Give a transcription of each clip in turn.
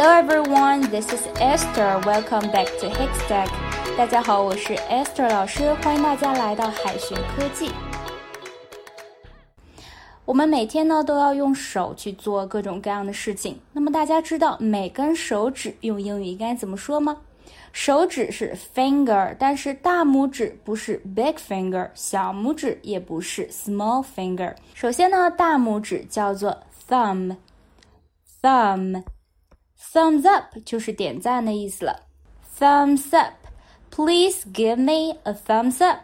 Hello everyone, this is Esther. Welcome back to Hikstack. 大家好，我是 Esther 老师，欢迎大家来到海巡科技。我们每天呢都要用手去做各种各样的事情。那么大家知道每根手指用英语应该怎么说吗？手指是 finger，但是大拇指不是 big finger，小拇指也不是 small finger。首先呢，大拇指叫做 thumb，thumb。Thumbs up 就是点赞的意思了。Thumbs up, please give me a thumbs up.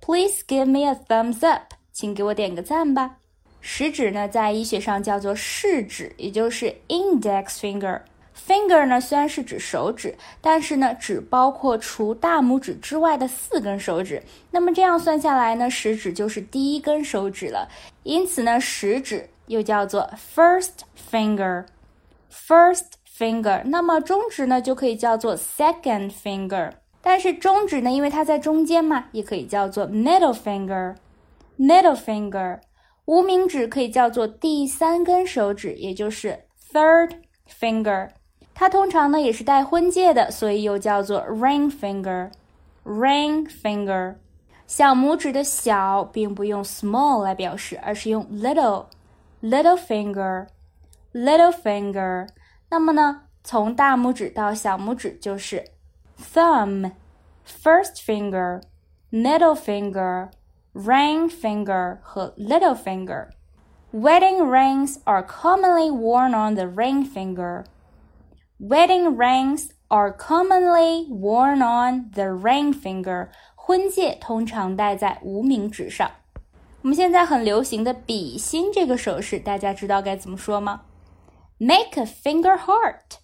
Please give me a thumbs up. 请给我点个赞吧。食指呢，在医学上叫做食指，也就是 index finger。Finger 呢，虽然是指手指，但是呢，只包括除大拇指之外的四根手指。那么这样算下来呢，食指就是第一根手指了。因此呢，食指又叫做 first finger。First finger，那么中指呢就可以叫做 second finger，但是中指呢，因为它在中间嘛，也可以叫做 middle finger。Middle finger，无名指可以叫做第三根手指，也就是 third finger。它通常呢也是带婚戒的，所以又叫做 ring finger。Ring finger，小拇指的小并不用 small 来表示，而是用 little。Little finger。 Little finger，那么呢，从大拇指到小拇指就是 thumb、first finger、middle finger、ring finger 和 little finger。Wedding rings are commonly worn on the ring finger. Wedding rings are commonly worn on the ring finger. 婚戒通常戴在无名指上。我们现在很流行的比心这个手势，大家知道该怎么说吗 ？Make a finger heart.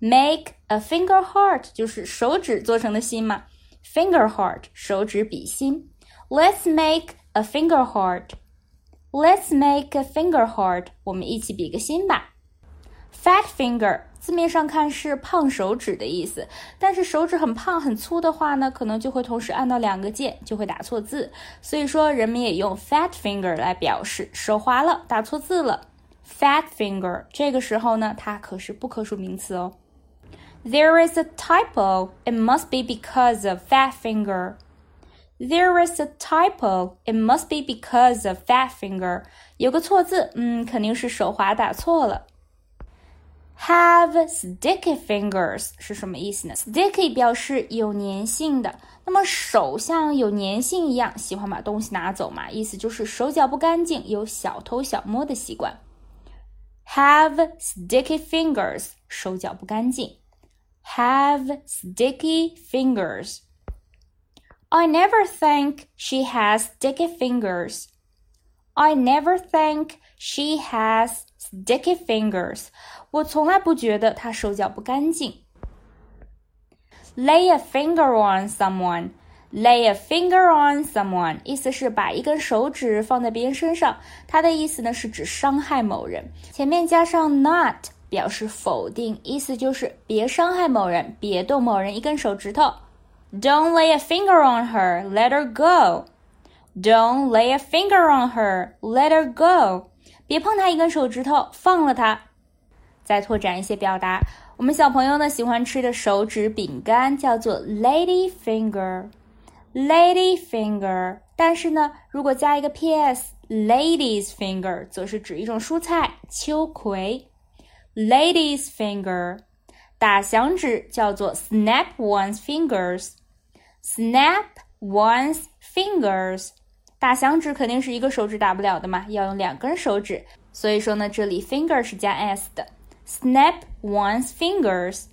Make a finger heart 就是手指做成的心嘛。Finger heart 手指比心。Let's make a finger heart. Let's make a finger heart. 我们一起比个心吧。Fat finger 字面上看是胖手指的意思，但是手指很胖很粗的话呢，可能就会同时按到两个键，就会打错字。所以说人们也用 fat finger 来表示手滑了，打错字了。Fat finger，这个时候呢，它可是不可数名词哦。There is a typo. It must be because of fat finger. There is a typo. It must be because of fat finger. 有个错字，嗯，肯定是手滑打错了。Have sticky fingers 是什么意思呢？Sticky 表示有粘性的，那么手像有粘性一样，喜欢把东西拿走嘛，意思就是手脚不干净，有小偷小摸的习惯。have sticky fingers，手脚不干净。Have sticky fingers. I never think she has sticky fingers. I never think she has sticky fingers. 我从来不觉得她手脚不干净。Lay a finger on someone. Lay a finger on someone，意思是把一根手指放在别人身上。它的意思呢是指伤害某人。前面加上 not 表示否定，意思就是别伤害某人，别动某人一根手指头。Don't lay a finger on her, let her go. Don't lay a finger on her, let her go. 别碰她一根手指头，放了她。再拓展一些表达，我们小朋友呢喜欢吃的手指饼干叫做 lady finger。lady finger，但是呢，如果加一个 ps，ladies finger 则是指一种蔬菜秋葵。ladies finger，打响指叫做 snap one's fingers，snap one's fingers，打响指肯定是一个手指打不了的嘛，要用两根手指，所以说呢，这里 finger 是加 s 的，snap one's fingers，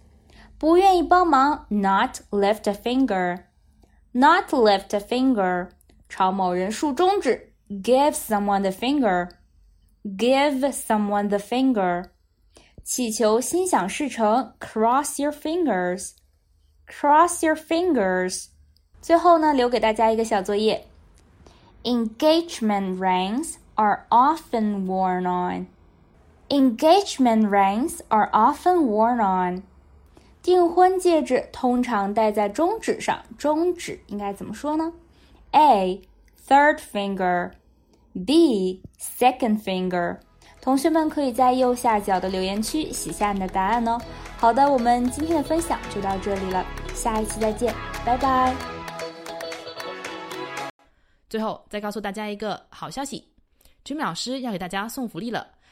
不愿意帮忙，not lift a finger。 not lift a finger，朝某人竖中指；give someone the finger，give someone the finger，祈求心想事成；cross your fingers，cross your fingers。最后呢，留给大家一个小作业：engagement rings are often worn on。Engagement rings are often worn on. 订婚戒指通常戴在中指上，中指应该怎么说呢？A third finger，B second finger。同学们可以在右下角的留言区写下你的答案哦。好的，我们今天的分享就到这里了，下一期再见，拜拜。最后再告诉大家一个好消息，君老师要给大家送福利了。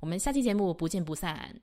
我们下期节目不见不散。